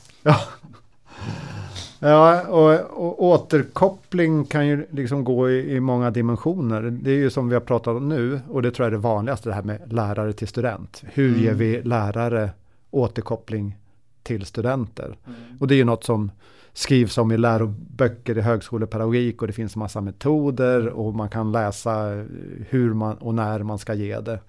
Ja, och, och återkoppling kan ju liksom gå i, i många dimensioner. Det är ju som vi har pratat om nu, och det tror jag är det vanligaste, det här med lärare till student. Hur Mm. ger vi lärare återkoppling till studenter? Och det är ju något som skrivs om i läroböcker i högskolepedagogik och det finns massa metoder och man kan läsa hur man och när man ska ge det.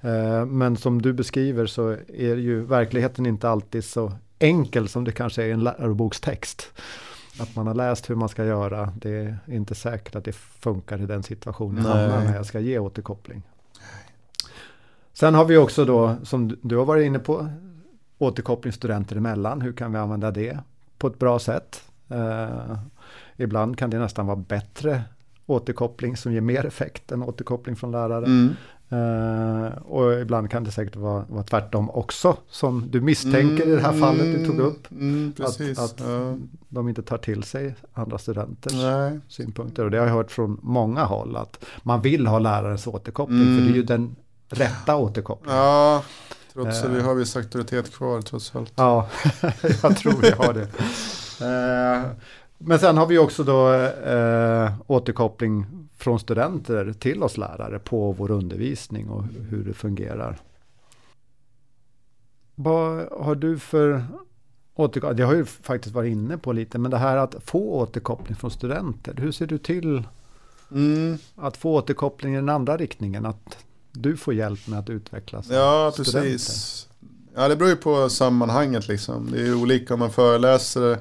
Eh, Men som du beskriver så är ju verkligheten inte alltid så enkel som det kanske är i en lärobokstext. Att man har läst hur man ska göra, det är inte säkert att det funkar i den situationen jag Nej. hamnar när jag ska ge återkoppling. Sen har vi också då, som du- du har varit inne på, återkoppling studenter emellan. Hur kan vi använda det på ett bra sätt? Eh, ibland kan det nästan vara bättre återkoppling som ger mer effekt än återkoppling från lärare. Mm. Eh, och ibland kan det säkert vara, vara tvärtom också, som du misstänker i det här fallet du tog upp. Mm, precis. Att, att ja. de inte tar till sig andra studenters Nej. synpunkter. Och det har jag hört från många håll att man vill ha lärarens återkoppling för Mm. det är ju den rätta återkopplingen. Ja, trots att Eh. vi har viss auktoritet kvar trots allt. Ja, jag tror vi har det. Eh, Men sen har vi också då eh, återkoppling från studenter till oss lärare på vår undervisning och hur det fungerar. Vad har du för återkoppling? Det har ju faktiskt varit inne på lite, men det här att få återkoppling från studenter. Hur ser du till Mm. att få återkoppling i den andra riktningen? Att du får hjälp med att utvecklas? Ja, studenter? precis. Ja, det beror ju på sammanhanget liksom. Det är ju olika om man föreläser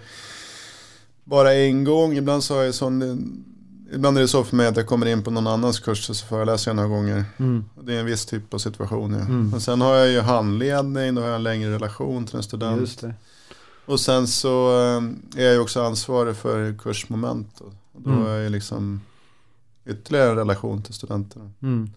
bara en gång. Ibland så har jag sån, ibland är det så för mig att jag kommer in på någon annans kurs och så föreläser jag några gånger. Mm. Det är en viss typ av situation. Ja. Mm. Men sen har jag ju handledning, då har jag en längre relation till en student. Och sen så eh, är jag ju också ansvarig för kursmoment. Då, och då Mm. är jag ju liksom ytterligare en relation till studenterna. Mm.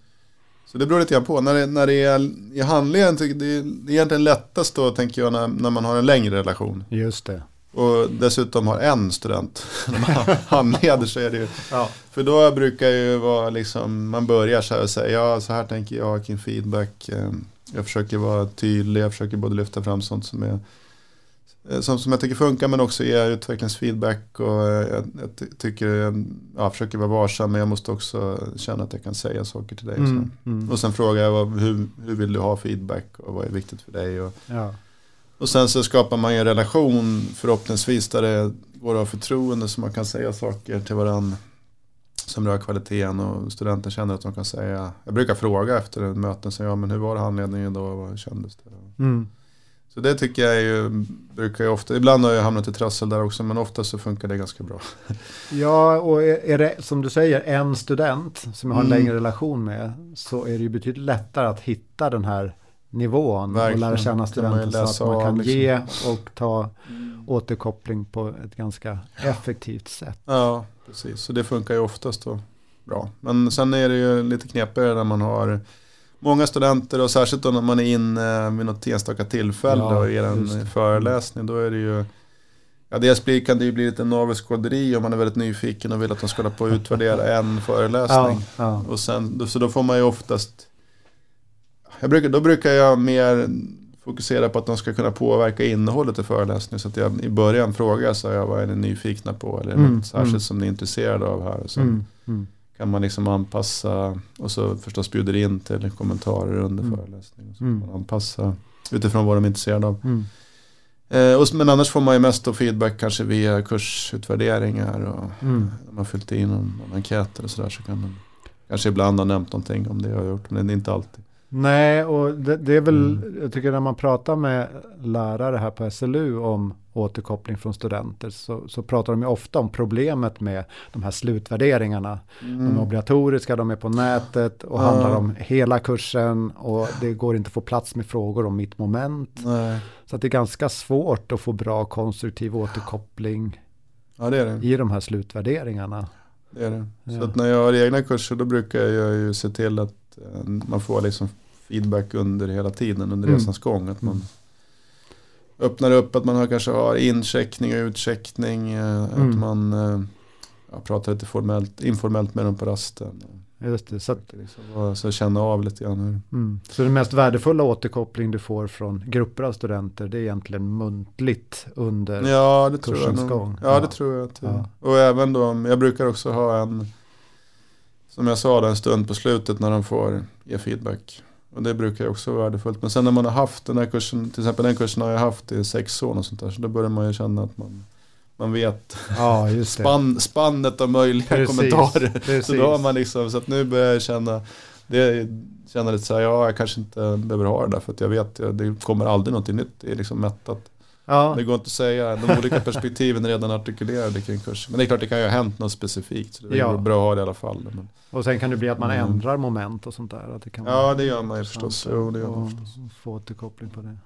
Så det beror lite grann på. När det, när det är i handleden, det är, det är egentligen lättast då tänker jag när, när man har en längre relation. Just det. Och dessutom har en student. när man handleder så är det ju. Ja. För då brukar ju vara liksom, man börjar så här och säga, ja så här tänker jag kring feedback. Eh, Jag försöker vara tydlig, jag försöker både lyfta fram sånt som är som, som jag tycker funkar men också ge utvecklingsfeedback och eh, jag, jag ty- tycker, eh, ja, jag försöker vara varsam men jag måste också känna att jag kan säga saker till dig. och så. Mm. Mm. Och sen frågar jag vad, hur, hur vill du ha feedback och vad är viktigt för dig. Och, Ja. och sen så skapar man ju en relation förhoppningsvis där det går av förtroende så man kan säga saker till varandra som rör kvaliteten och studenten känner att de kan säga. Jag brukar fråga efter möten, så ja men hur var handledningen idag, vad kändes det? Mm. Så det tycker jag är ju, brukar jag ofta, ibland har jag hamnat i trassel där också men ofta så funkar det ganska bra. Ja, och är det som du säger en student som jag har en Mm. längre relation med så är det ju betydligt lättare att hitta den här nivån Verkligen. och lära känna studenten så att man kan liksom. ge och ta återkoppling på ett ganska effektivt sätt. Ja, precis. Så det funkar ju oftast då bra. Men sen är det ju lite knepigare när man har många studenter och särskilt då när man är inne vid något enstaka tillfälle Ja, och ger en föreläsning. Då är det ju Ja, dels blir, kan det ju bli lite navelskåderi om man är väldigt nyfiken och vill att de ska på och utvärdera en föreläsning. Ja, ja. Och sen, så då får man ju oftast jag brukar, Då brukar jag mer fokuserar på att de ska kunna påverka innehållet i föreläsningen. Så att jag i början frågar så jag, vad är ni nyfikna på? Eller Mm, något särskilt mm. som ni är intresserade av här? Så Mm, mm, kan man liksom anpassa och så förstås bjuder in till kommentarer under Mm. föreläsningen. Så Mm. kan man anpassa utifrån vad de är intresserade av. mm, Eh, och, men annars får man ju mest feedback kanske via kursutvärderingar och mm. när man fyllt in någon, någon enkät eller sådär så kan de kanske ibland ha nämnt någonting om det jag har gjort men det är inte alltid. Nej, och det, det är väl, Mm. jag tycker när man pratar med lärare här på SLU om återkoppling från studenter så, så pratar de ju ofta om problemet med de här slutvärderingarna. De är obligatoriska, de är på nätet och Mm. Ja. handlar om hela kursen och det går inte att få plats med frågor om mitt moment. Nej. Så det är ganska svårt att få bra konstruktiv återkoppling Ja det det. i de här slutvärderingarna. det, är det. Ja. Så att när jag har egna kurser då brukar jag ju se till att man får liksom feedback under hela tiden under Mm. resans gång. Att man Mm. öppnar upp att man har, kanske har incheckning och utcheckning. eh, Mm. Att man eh, ja, pratar lite formellt, informellt med dem på rasten. Just det, så, att, Liksom, så känna av lite grann hur, mm. så den mest värdefulla återkoppling du får från grupper av studenter det är egentligen muntligt under Ja, kursens gång. Ja, Ja. det tror jag. Ja. Och även då, jag brukar också ha en, som jag sa, en stund på slutet när de får ge feedback. Och det brukar ju också vara värdefullt. Men sen när man har haft den här kursen, till exempel den kursen har jag haft i sex år och sånt där. Så då börjar man ju känna att man, man vet Ja, spann, spannet av möjliga Precis, kommentarer. Precis. Så då har man liksom, så att nu börjar jag känna, det känner lite så här, ja jag kanske inte behöver ha det där för att jag vet det kommer aldrig något nytt, det är liksom mättat. Ja, Det går inte att säga, de olika perspektiven är redan artikulerade kring kursen. Men det är klart det kan ju ha hänt något specifikt, så det är Ja. bra att ha det i alla fall. Men, och sen kan det bli att man Mm. ändrar moment och sånt där. Att det kan ja det gör man ju förstås. Jo, det gör man förstås. Få återkoppling på det.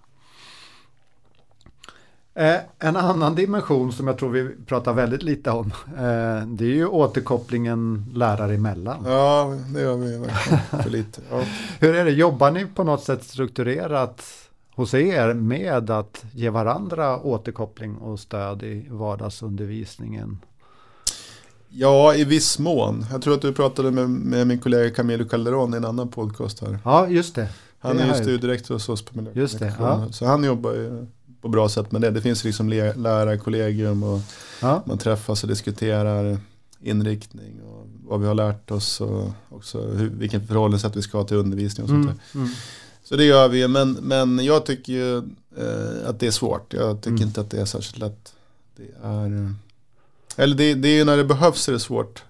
Eh, en annan dimension som jag tror vi pratar väldigt lite om. Eh, det är ju återkopplingen lärare emellan. Ja, det gör vi verkligen för lite. Ja. Hur är det, jobbar ni på något sätt strukturerat hos er med att ge varandra återkoppling och stöd i vardagsundervisningen? ja, i viss mån. Jag tror att du pratade med, med min kollega Camilo Calderon i en annan podcast här. Ja, just det. Han Det är ju studierektor hos oss på det, miljökommunikation. Så han jobbar ju på bra sätt med det. Det finns liksom le- lärarkollegium och Ja, man träffas och diskuterar inriktning och vad vi har lärt oss och också hur, vilken förhållningssätt vi ska ha till undervisning och sånt mm, där. mm, Så det gör vi, men, men jag tycker ju eh, att det är svårt. Jag tycker Mm. inte att det är särskilt lätt. Det är, eh, eller det, det är ju när det behövs är det svårt.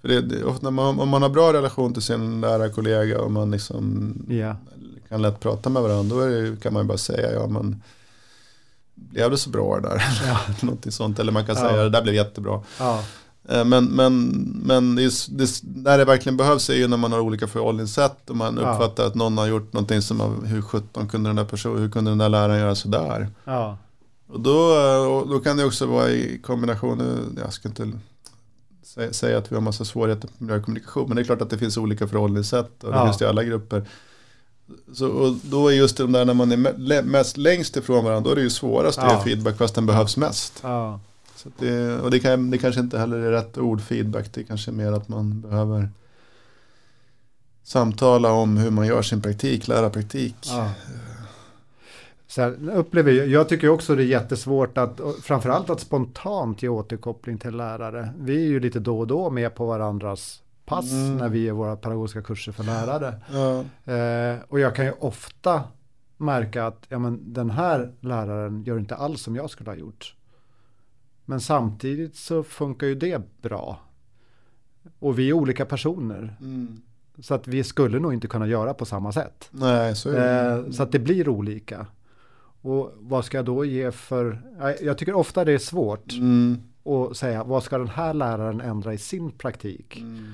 För det, det, ofta när man, om man har bra relation till sin lärarkollega och man liksom ja. kan lätt prata med varandra, då det, kan man ju bara säga, ja men blev det så bra där? Ja. Någonting sånt. Eller man kan Ja. säga, det där blev jättebra. ja. Eh, Men, men, men det, är- det, där det verkligen behövs är ju när man har olika förhållningssätt och man Ja. uppfattar att någon har gjort någonting som, har- hur sjutton kunde den där personen, hur kunde den där läraren göra sådär? ja. Och då, eh, och då kan det också vara i kombination, jag ska inte sä- säga att vi har massa svårigheter med miljökommunikation, men det är klart att det finns olika förhållningssätt och det Ja. finns det i alla grupper. Så, och då är just det där när man är mest längst ifrån varandra, då är det ju svårast att Ja. ge feedback fast den behövs mest. ja. Så det, och det, kan, det kanske inte heller är rätt ord, feedback. Det är kanske mer att man behöver samtala om hur man gör sin praktik, lära praktik. Ja. Så här, upplever jag, jag tycker också det är jättesvårt att, framförallt att spontant ge återkoppling till lärare. Vi är ju lite då och då med på varandras pass Mm. när vi ger våra pedagogiska kurser för lärare. Ja, Eh, och jag kan ju ofta märka att ja, men den här läraren gör inte alls som jag skulle ha gjort. Men samtidigt så funkar ju det bra. Och vi är olika personer. mm. Så att vi skulle nog inte kunna göra på samma sätt. Nej, så. Eh, så att det blir olika. Och vad ska jag då ge för... Jag tycker ofta det är svårt Mm. att säga vad ska den här läraren ändra i sin praktik. Mm.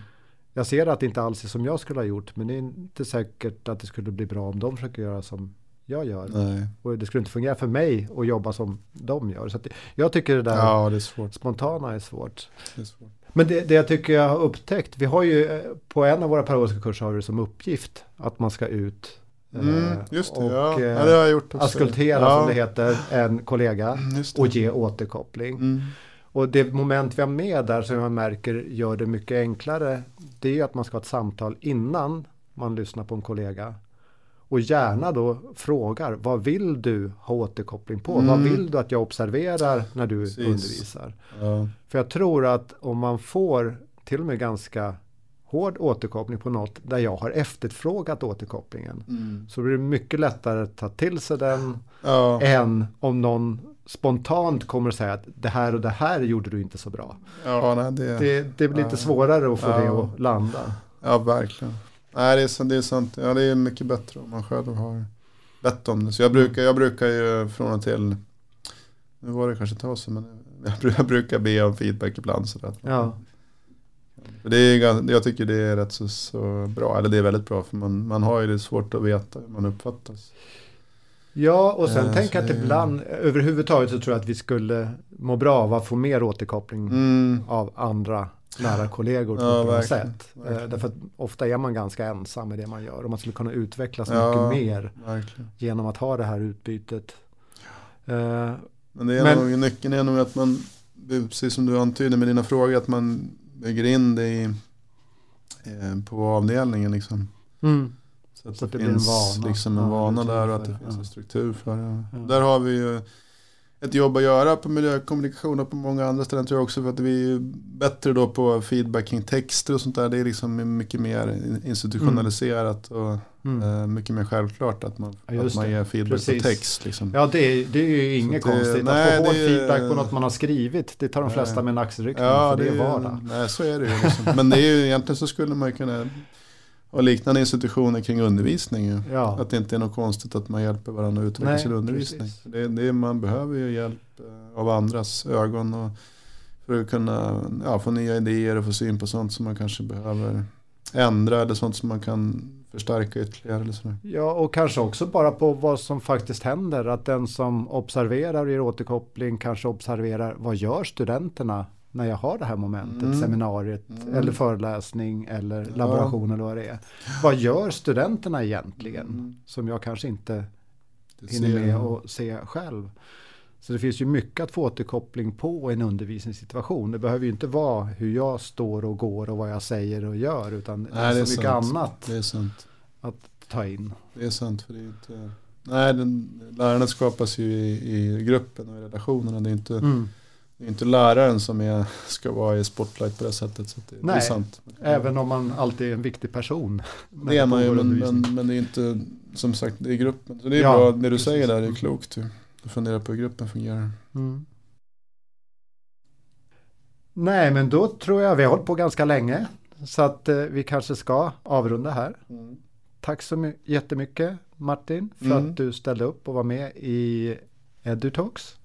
Jag ser att det inte alls är som jag skulle ha gjort men det är inte säkert att det skulle bli bra om de försöker göra som jag gör. Nej. Och det skulle inte fungera för mig att jobba som de gör. Så det, jag tycker det där Ja, det är svårt. spontana är svårt. Det är svårt. Men det, det jag tycker jag har upptäckt, vi har ju eh, på en av våra pedagogiska kurser har vi som uppgift att man ska ut Mm, eh, just det, och, ja. eh, ja. Det har jag gjort också. askultera ja. som det heter en kollega det. och ge återkoppling. Mm. Och det moment vi har med där som jag märker gör det mycket enklare det är ju att man ska ha ett samtal innan man lyssnar på en kollega. Och gärna då frågar vad vill du ha återkoppling på? Mm. Vad vill du att jag observerar när du Precis. undervisar? Ja. För jag tror att om man får till och med ganska hård återkoppling på något där jag har efterfrågat återkopplingen Mm. så blir det mycket lättare att ta till sig den Ja. än om någon spontant kommer att säga att det här och det här gjorde du inte så bra. Ja, nej, det, Det, det blir lite svårare att få det att landa. ja, verkligen. Nej, det är, det är sant. Ja, det är mycket bättre om man själv har bett om det. Så jag brukar, jag brukar ju från och till, nu var det kanske ett tag sedan, men jag, jag brukar be om feedback ibland. Så att man, Ja. För Det är, jag tycker det är rätt så, så bra, eller det är väldigt bra för man, man har ju det svårt att veta hur man uppfattas. Ja, och sen Eh, tänker jag så att det- ibland, överhuvudtaget så tror jag att vi skulle må bra av att få mer återkoppling Mm. av andra nära kollegor på Ja, ett bra verkligen, sätt. Eh, verkligen. Därför att ofta är man ganska ensam i det man gör och man skulle kunna utvecklas Ja. mycket mer Verkligen. genom att ha det här utbytet. Eh, Men, det är Men- nog, nyckeln är nog att man, precis som du antyder med dina frågor, att man bygger in det i, eh, på avdelningen. Liksom. mm. Så att Så det, att det blir en finns vana. liksom en vana där och att det det, finns en struktur för det. Där har vi ju ett jobb att göra på miljökommunikation och på många andra ställen tror jag också för att vi är bättre då på feedback kring texter och sånt där. Det är liksom mycket mer institutionaliserat och Mm. eh, mycket mer självklart att man, Ja, att man ger feedback Precis. på text. Liksom. Ja, det är, det är ju inget konstigt. nej, att få hård är- feedback på något man har skrivit, det tar de Nej. flesta med en axelryckning, Ja, för det är vardag. Nej, så är det ju. Liksom. Men det är ju egentligen så skulle man ju kunna ha liknande institutioner kring undervisning. Ja. Att det inte är något konstigt att man hjälper varandra att utveckla Nej, sin undervisning. Det, det, man behöver ju hjälp eh, av andras ögon och för att kunna ja, få nya idéer och få syn på sånt som man kanske behöver ändra eller sånt som man kan förstärka ytterligare. Eller sådär. Ja, och kanske också bara på vad som faktiskt händer. Att den som observerar och ger återkoppling kanske observerar vad gör studenterna när jag har det här momentet, Mm. seminariet Mm. eller föreläsning eller Ja. laboration eller vad det är. Vad gör studenterna egentligen? Mm. Som jag kanske inte Det hinner med att se själv. Så det finns ju mycket att få återkoppling på i en undervisningssituation. Det behöver ju inte vara hur jag står och går och vad jag säger och gör utan det Nej, är det är så mycket sant. annat Det är sant. att ta in. Det är sant. För det är inte, nej, den, lärandet skapas ju i, i gruppen och i relationerna. Det är inte, Mm. Det är inte läraren som är, ska vara i spotlight på det sättet. Så det, det är Nej, sant. Även om man alltid är en viktig person. Det är man ju, men, men, men det är inte som sagt det är gruppen. Så det är Ja, bra, det du precis. säger där är Mm. klokt. Du funderar på hur gruppen fungerar. Mm. Nej, men då tror jag vi har hållit på ganska länge. Så att eh, vi kanske ska avrunda här. Tack så my- jättemycket Martin för Mm. att du ställde upp och var med i EduTalks.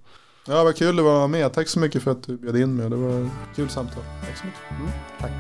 Ja, vad kul det var att med. Tack så mycket för att du bjöd in mig. Det var ett kul samtal. Tack så mycket. Mm, tack.